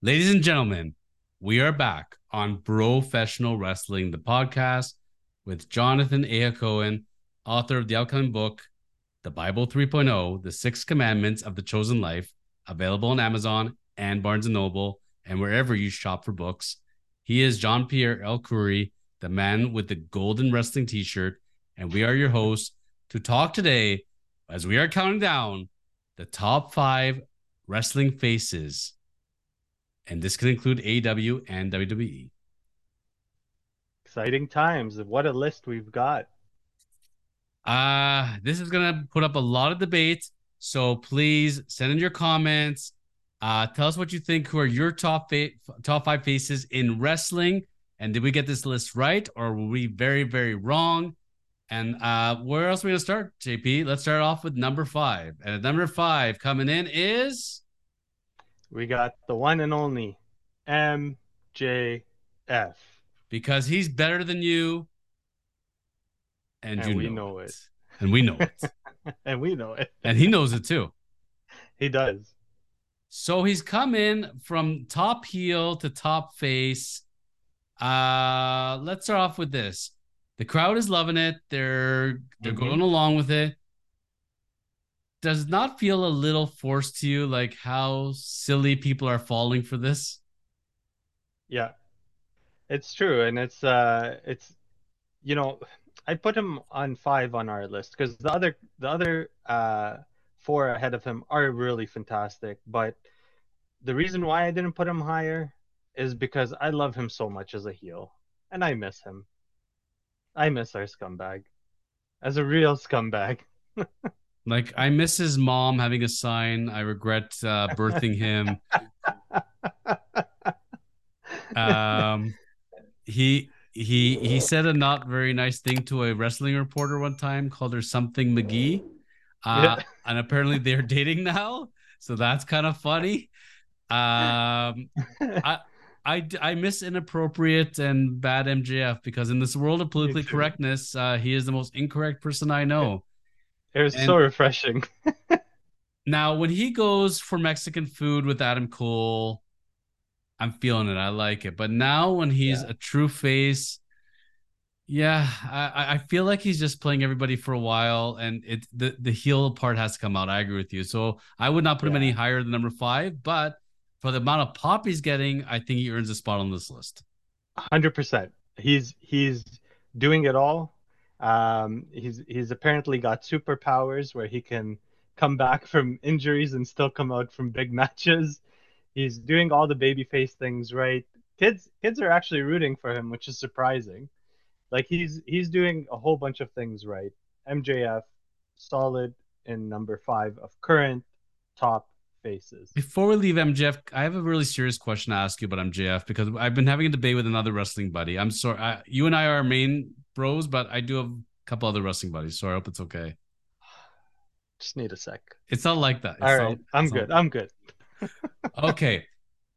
Ladies and gentlemen, we are back on Bropressional Wrestling, the podcast with Jonathan Hacohen, author of the upcoming book, The Bible 3.0, The Six Commandments of the Chosen Life, available on Amazon and Barnes & Noble and wherever you shop for books. He is Jean Pierre El Khoury, the man with the golden wrestling t-shirt, and we are your hosts to talk today as we are counting down the top five wrestling faces and this can include AEW and WWE. Exciting times. What a list we've got. Uh, this is going to put up a lot of debate. So please send in your comments. Uh, tell us what you think. Who are your top fa- top five faces in wrestling? And did we get this list right, or were we very, very wrong? And uh, where else are we gonna start, JP? Let's start off with number five. And at number five coming in is we got the one and only MJF. Because he's better than you. And, and you we know, know it. it. And we know it. and we know it. and he knows it too. He does. So he's come in from top heel to top face. Uh let's start off with this. The crowd is loving it. They're they're Mhm. going along with it. Does not feel a little forced to you, like how silly people are falling for this? Yeah. It's true. And it's uh it's you know, I put him on five on our list because the other the other uh four ahead of him are really fantastic. But the reason why I didn't put him higher is because I love him so much as a heel. And I miss him. I miss our scumbag. As a real scumbag. Like I miss his mom having a sign. I regret uh, birthing him. Um, he he he said a not very nice thing to a wrestling reporter one time. Called her something McGee. Uh, Yeah. and apparently they're dating now, so that's kind of funny. Um, I, I I miss inappropriate and bad MJF because in this world of politically correctness, uh, he is the most incorrect person I know. It was And- so refreshing. Now, when he goes for Mexican food with Adam Cole, I'm feeling it. I like it. But now, when he's Yeah. a true face, yeah, I, I- I feel like he's just playing everybody for a while, and it the the heel part has to come out. I agree with you. So I would not put him any higher than number five, but for the amount of pop he's getting, I think he earns a spot on this list. Hundred percent. He's he's doing it all. Um, he's he's apparently got superpowers where he can come back from injuries and still come out from big matches. He's doing all the babyface things right. Kids kids are actually rooting for him, which is surprising. Like he's he's doing a whole bunch of things right. MJF solid in number five of current top faces. Before we leave MJF, I have a really serious question to ask you about MJF because I've been having a debate with another wrestling buddy. I'm sorry, I, you and I are main bros, but I do have a couple other wrestling buddies, so I hope it's okay. Just need a sec. It's not like that. It's All not- I'm it's not- good. I'm good. okay.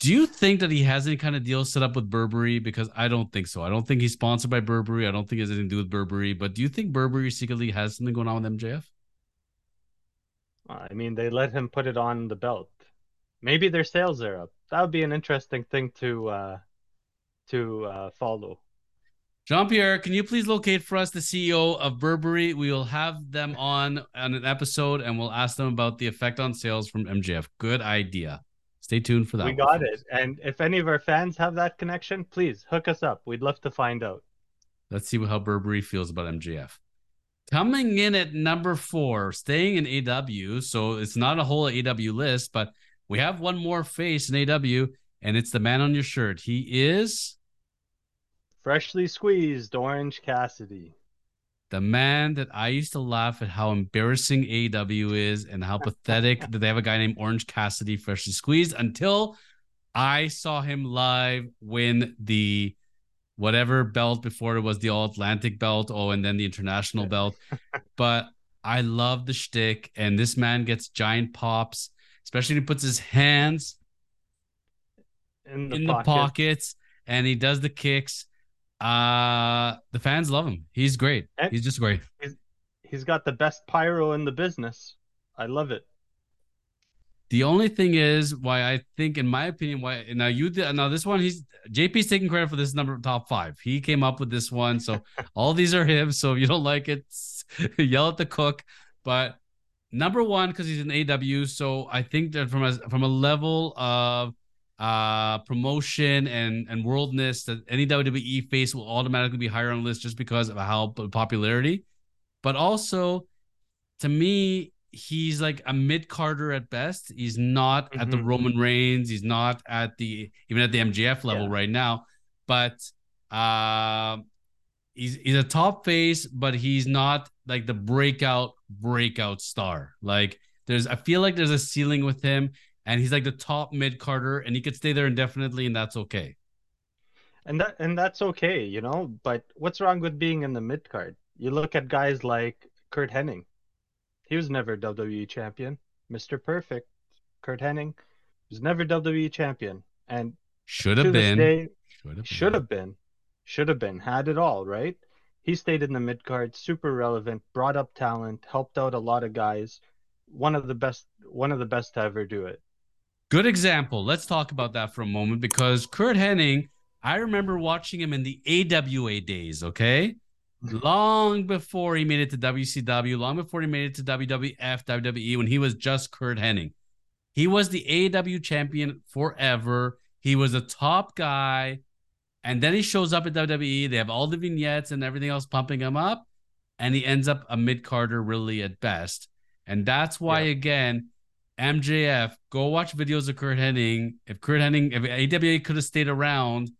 Do you think that he has any kind of deal set up with Burberry? Because I don't think so. I don't think he's sponsored by Burberry. I don't think he has anything to do with Burberry. But do you think Burberry secretly has something going on with MJF? I mean, they let him put it on the belt. Maybe their sales are up. That would be an interesting thing to uh, to uh, follow. Jean Pierre, can you please locate for us the CEO of Burberry? We will have them on on an episode and we'll ask them about the effect on sales from MJF. Good idea. Stay tuned for that. we got it. And if any of our fans have that connection, please hook us up. We'd love to find out. Let's see how Burberry feels about MJF. Coming in at number four, staying in AEW. So it's not a whole AEW list, but we have one more face in AEW, and it's the man on your shirt. He is Freshly squeezed Orange Cassidy. the man that I used to laugh at how embarrassing AEW is and how pathetic that they have a guy named Orange Cassidy freshly squeezed until I saw him live win the whatever belt before it was the All Atlantic belt. Oh, and then the international belt. But I love the shtick, and this man gets giant pops, especially when he puts his hands In the, in pocket. the pockets and he does the kicks. Uh the fans love him. He's great. And- He's just great. He's got the best pyro in the business. I love it. The only thing is why I think, in my opinion, why now you did now this one he's JP's taking credit for this number top five. He came up with this one, so all these are him. So if you don't like it, yell at the cook. But number one because he's an AEW, so I think that from a from a level of uh promotion and and worldness that any WWE face will automatically be higher on the list just because of how popularity. But also, to me, he's like a mid carder at best. He's not mm-hmm. at the mm-hmm. Roman Reigns. He's not at the even at the MJF level yeah. right now. But uh, he's he's a top face, but he's not like the breakout breakout star. Like there's I feel like there's a ceiling with him, and he's like the top mid carder, and he could stay there indefinitely, and that's okay. And that and that's okay, you know. But what's wrong with being in the mid card? You look at guys like Curt Hennig he was never WWE champion. Mr. Perfect, Curt Hennig, was never WWE champion. And should have been. Should have been. Should have been. Had it all, right? He stayed in the mid card, super relevant, brought up talent, helped out a lot of guys. One of the best one of the best to ever do it. Good example. Let's talk about that for a moment because Curt Hennig, I remember watching him in the AWA days, okay? long before he made it to WCW, long before he made it to WWF, WWE, when he was just Curt Hennig. He was the AEW champion forever. He was a top guy. And then he shows up at WWE. They have all the vignettes and everything else pumping him up. And he ends up a mid carder, really, at best. And that's why, yeah. again, MJF, go watch videos of Curt Hennig. If Curt Hennig, if AWA could have stayed around,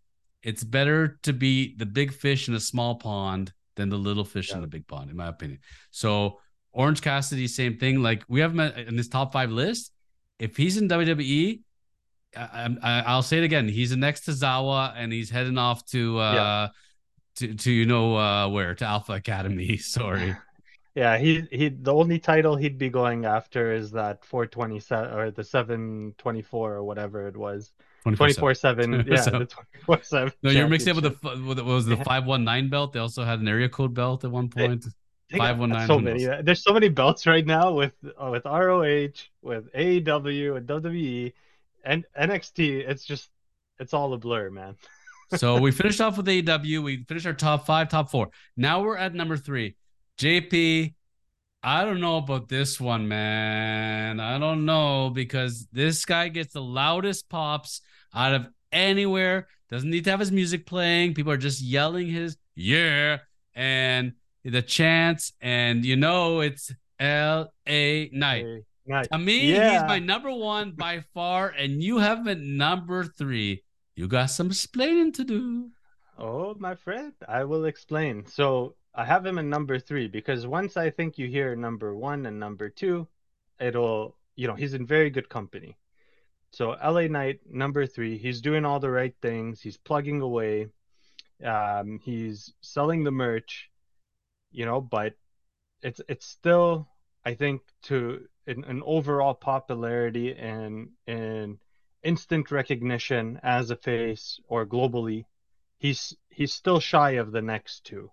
it's better to be the big fish in a small pond than the little fish yeah. in the big pond, in my opinion. So Orange Cassidy, same thing. Like we have him in this top five list. If he's in WWE, I, will say it again. He's next Tozawa, and he's heading off to uh, yeah. to to you know uh, where to Alpha Academy. Sorry. Yeah, he he. The only title he'd be going after is that 427 or the 724 or whatever it was. 24 7 yeah the 24 7 no you're mixing up with the what was the 519 belt? They also had an area code belt at one point. one point 519 so many there's so many belts right now with uh, with roh with aew and wwe and nxt it's just it's all a blur man. So we finished off with aew we finished our top five top four. Now we're at number three jp I don't know about this one, man. I don't know because this guy gets the loudest pops out of anywhere. Doesn't need to have his music playing. People are just yelling his yeah and the chants, and you know it's L A. Knight. To me, yeah. he's my number one by far, and you have him number three. You got some explaining to do. Oh, my friend, I will explain. So I have him in number three because once I think you hear number one and number two, it'll, you know, he's in very good company. So LA Knight, number three, he's doing all the right things. He's plugging away. Um, he's selling the merch, you know, but it's it's still, I think, to an, an overall popularity and and instant recognition as a face or globally, he's he's still shy of the next two.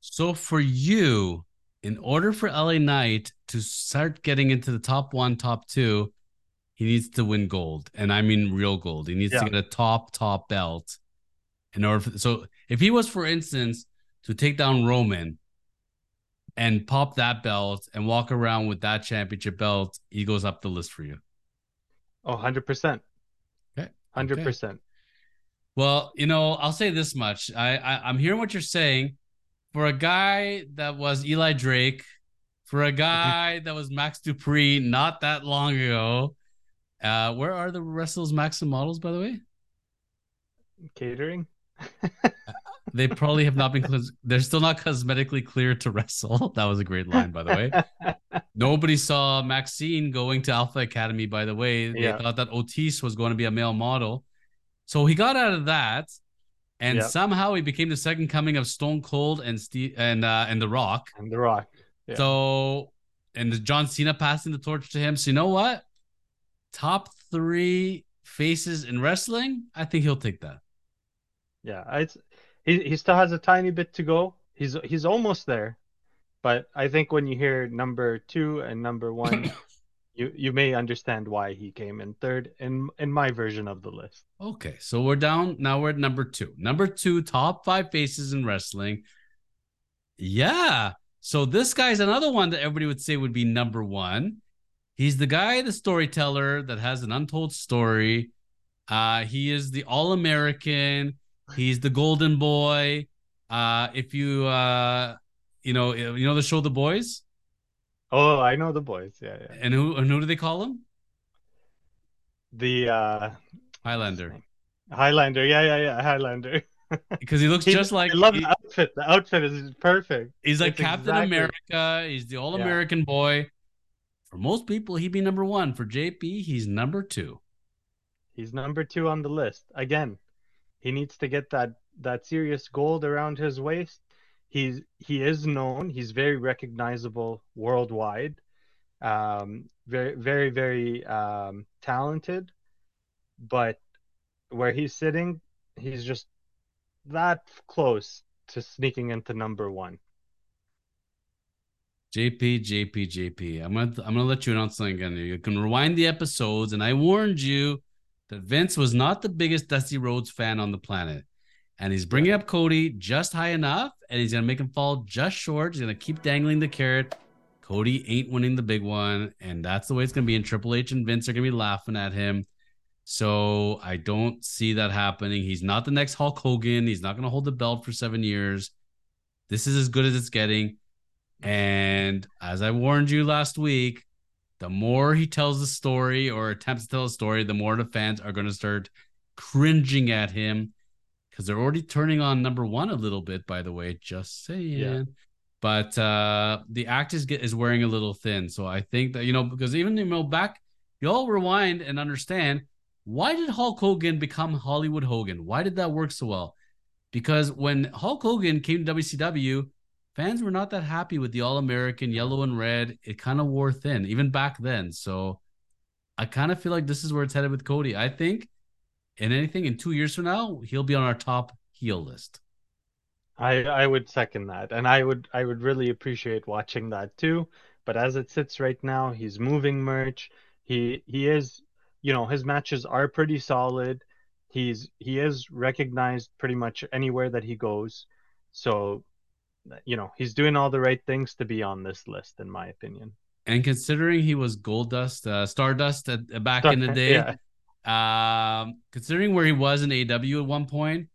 So for you, in order for LA Knight to start getting into the top one, top two, he needs to win gold, and I mean real gold. He needs yeah. to get a top top belt in order. For, so if he was, for instance, to take down Roman and pop that belt and walk around with that championship belt, he goes up the list for you. Oh, 100%. Okay. 100%. Okay. Well, you know, I'll say this much. I, I I'm hearing what you're saying. For a guy that was Eli Drake, for a mm-hmm. guy that was Max Dupri not that long ago, uh, where are the wrestlers Maxim models, by the way? Catering. they probably have not been. they're still not cosmetically clear to wrestle. That was a great line, by the way. Nobody saw Maxxine going to Alpha Academy. By the way, they yeah. thought that Otis was going to be a male model, so he got out of that, and yep. somehow he became the second coming of Stone Cold and Steve and uh, and The Rock. And The Rock. Yeah. So, and John Cena passing the torch to him. So you know what? top three faces in wrestling, I think he'll take that. Yeah, it's he he still has a tiny bit to go. He's he's almost there, but I think when you hear number two and number one, you you may understand why he came in third in in my version of the list. Okay, so we're down now. We're at number two. Number two, top five faces in wrestling. Yeah. So this guy's another one that everybody would say would be number one. He's the guy, the storyteller that has an untold story. Uh, he is the All American. He's the Golden Boy. Uh, if you uh, you know, you know the show The Boys. Oh, I know the boys. Yeah, yeah. And who and who do they call him? The uh Highlander. Highlander. Yeah, yeah, yeah. Highlander. Because he looks He- just like I love he- the outfit. The outfit is perfect. he's like It's Captain exactly- America. He's the All American boy. For most people, he'd be number one. For JP, he's number two. He's number two on the list. Again, he needs to get that that serious gold around his waist. He's he is known. He's very recognizable worldwide. Um, very very very um, talented, but where he's sitting, he's just that close to sneaking into number one. JP, JP, JP. I'm gonna I'm gonna let you announce something again. You can rewind the episodes, and I warned you that Vince was not the biggest Dusty Rhodes fan on the planet, and he's bringing up Cody just high enough, and he's gonna make him fall just short. He's gonna keep dangling the carrot. Cody ain't winning the big one, and that's the way it's gonna be. And Triple H and Vince are gonna be laughing at him. So I don't see that happening. He's not the next Hulk Hogan. He's not gonna hold the belt for seven years. This is as good as it's getting. And as I warned you last week, the more he tells the story or attempts to tell a story, the more the fans are going to start cringing at him because they're already turning on number one a little bit, by the way, just saying. Yeah. But uh, the act is, is wearing a little thin. So I think that, you know, because even, you know, back, you all rewind and understand why did Hulk Hogan become Hollywood Hogan? Why did that work so well? Because when Hulk Hogan came to WCW, fans were not that happy with the All American yellow and red. It kind of wore thin, even back then. So I kind of feel like this is where it's headed with Cody. I think in anything in two years from now, he'll be on our top heel list. I I would second that, and I would I would really appreciate watching that too. But as it sits right now, he's moving merch. He he is, you know, his matches are pretty solid. He's he is recognized pretty much anywhere that he goes. So, you know, he's doing all the right things to be on this list, in my opinion. And considering he was Goldust, uh, Stardust at, back in the day, Yeah. Um, considering where he was in AEW at one point,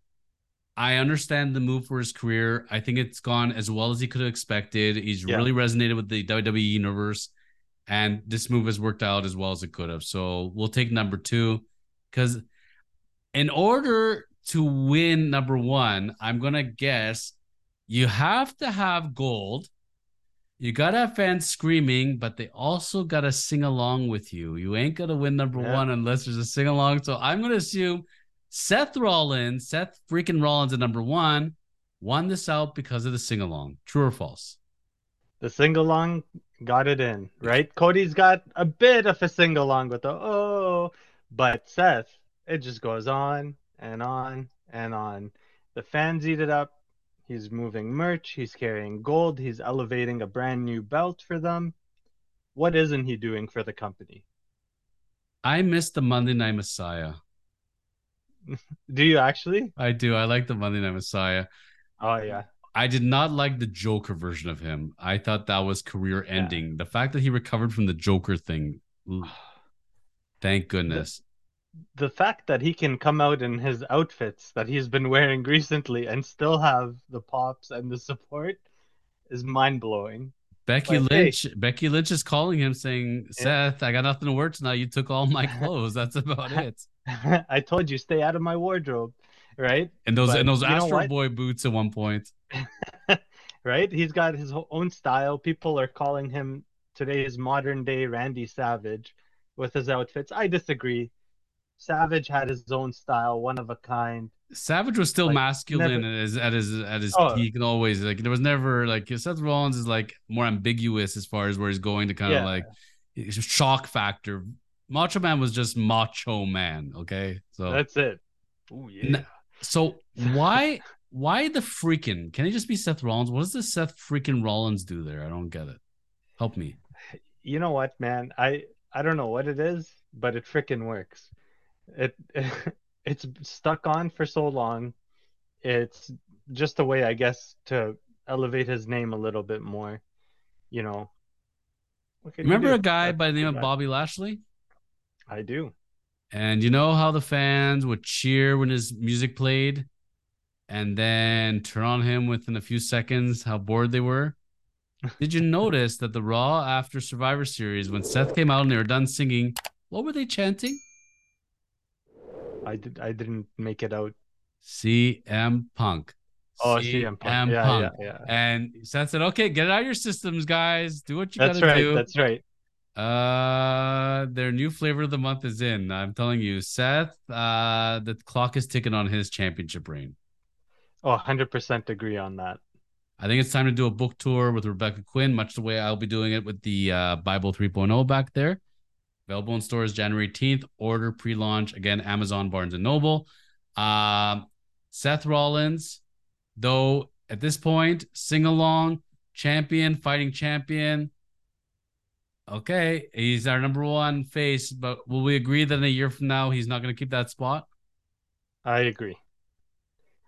I understand the move for his career. I think it's gone as well as he could have expected. He's Yeah. really resonated with the WWE universe, and this move has worked out as well as it could have. So we'll take number two because in order to win number one, I'm gonna guess you have to have gold. You gotta have fans screaming, but they also gotta sing along with you. You ain't gonna win number Yeah. one unless there's a sing along. So I'm gonna assume Seth Rollins, Seth freaking Rollins at number one, won this out because of the sing along. True or false? The sing along got it in, right? Cody's got a bit of a sing along with the oh, but Seth, it just goes on and on and on. The fans eat it up. He's moving merch, he's carrying gold, he's elevating a brand new belt for them. What isn't he doing for the company? I miss the Monday Night Messiah. Do you actually? I do. I like the Monday Night Messiah. Oh yeah. I did not like the Joker version of him. I thought that was career ending. The fact that he recovered from the Joker thing, thank goodness. The fact that he can come out in his outfits that he's been wearing recently and still have the pops and the support is mind blowing. Becky hey. Lynch, Becky Lynch is calling him saying, "Seth, I got nothing to wear tonight. You took all my clothes. That's about it." I told you, stay out of my wardrobe, right? And those But and those Astro? Boy boots at one point. right? He's got his own style. People are calling him today's modern day Randy Savage with his outfits. I disagree. Savage had his own style, one of a kind. Savage was still Like, masculine never- at his at his at his Oh. peak and always like there was never like Seth Rollins is like more ambiguous as far as where he's going to kind of Yeah. like shock factor. Macho Man was just Macho Man, okay? So That's it. Oh yeah. N- so why why the freaking can it just be Seth Rollins? What does the Seth freaking Rollins do there? I don't get it. Help me. you know what, man? I I don't know what it is, but it freaking works. It, it's stuck on for so long. It's just a way, I guess, to elevate his name a little bit more. You know. Remember a guy That's by the name of Bobby Lashley? I do. And you know how the fans would cheer when his music played and then turn on him within a few seconds how bored they were? Did you notice that the Raw after Survivor Series, when Seth came out and they were done singing, what were they chanting? I did. I didn't make it out. CM Punk. Oh, CM, Punk. Yeah, Punk. Yeah, yeah. And Seth said, "Okay, get it out of your systems, guys. Do what you that's gotta right, do." That's right. Uh, their new flavor of the month is in. I'm telling you, Seth. Uh, the clock is ticking on his championship reign. Oh, 100% agree on that. I think it's time to do a book tour with Rebecca Quin, much the way I'll be doing it with the uh, Bible 3.0 back there. Available in stores January 18th. Order pre-launch again, Amazon, Barnes and Noble. Um, Seth Rollins, though, at this point, sing along champion, fighting champion. Okay, he's our number one face, but will we agree that in a year from now he's not going to keep that spot? I agree.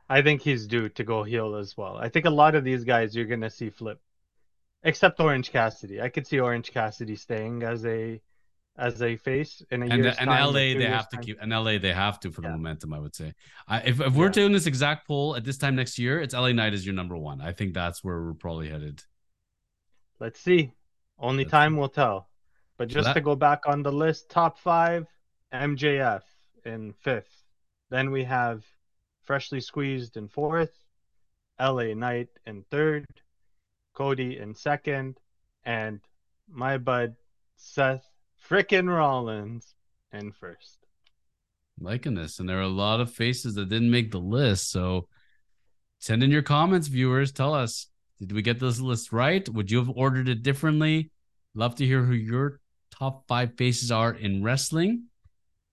I think he's due to go heel as well. I think a lot of these guys you're gonna see flip, except Orange Cassidy. I could see Orange Cassidy staying as a as a face in a and year's and time, LA they have time. to keep and LA they have to for the yeah. momentum. I would say. I, if if we're yeah. doing this exact poll at this time next year, it's LA Knight is your number one. I think that's where we're probably headed. Let's see. Only Let's time see. will tell. But just that... to go back on the list, top five, MJF in fifth. Then we have Freshly Squeezed in fourth, LA Knight in third, Cody in second, and my bud Seth frickin' Rollins and first. Liking this, and there are a lot of faces that didn't make the list. So send in your comments, viewers. Tell us, did we get this list right? Would you have ordered it differently? Love to hear who your top five faces are in wrestling.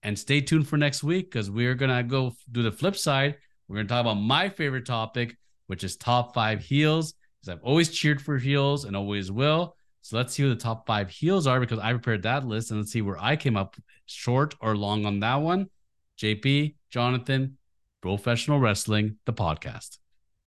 And stay tuned for next week because we're gonna go do the flip side. We're gonna talk about my favorite topic, which is top five heels. Because I've always cheered for heels and always will. So let's see who the top five heels are because I prepared that list and let's see where I came up short or long on that one. JP, Jonathan, Bropressional Wrestling, the podcast.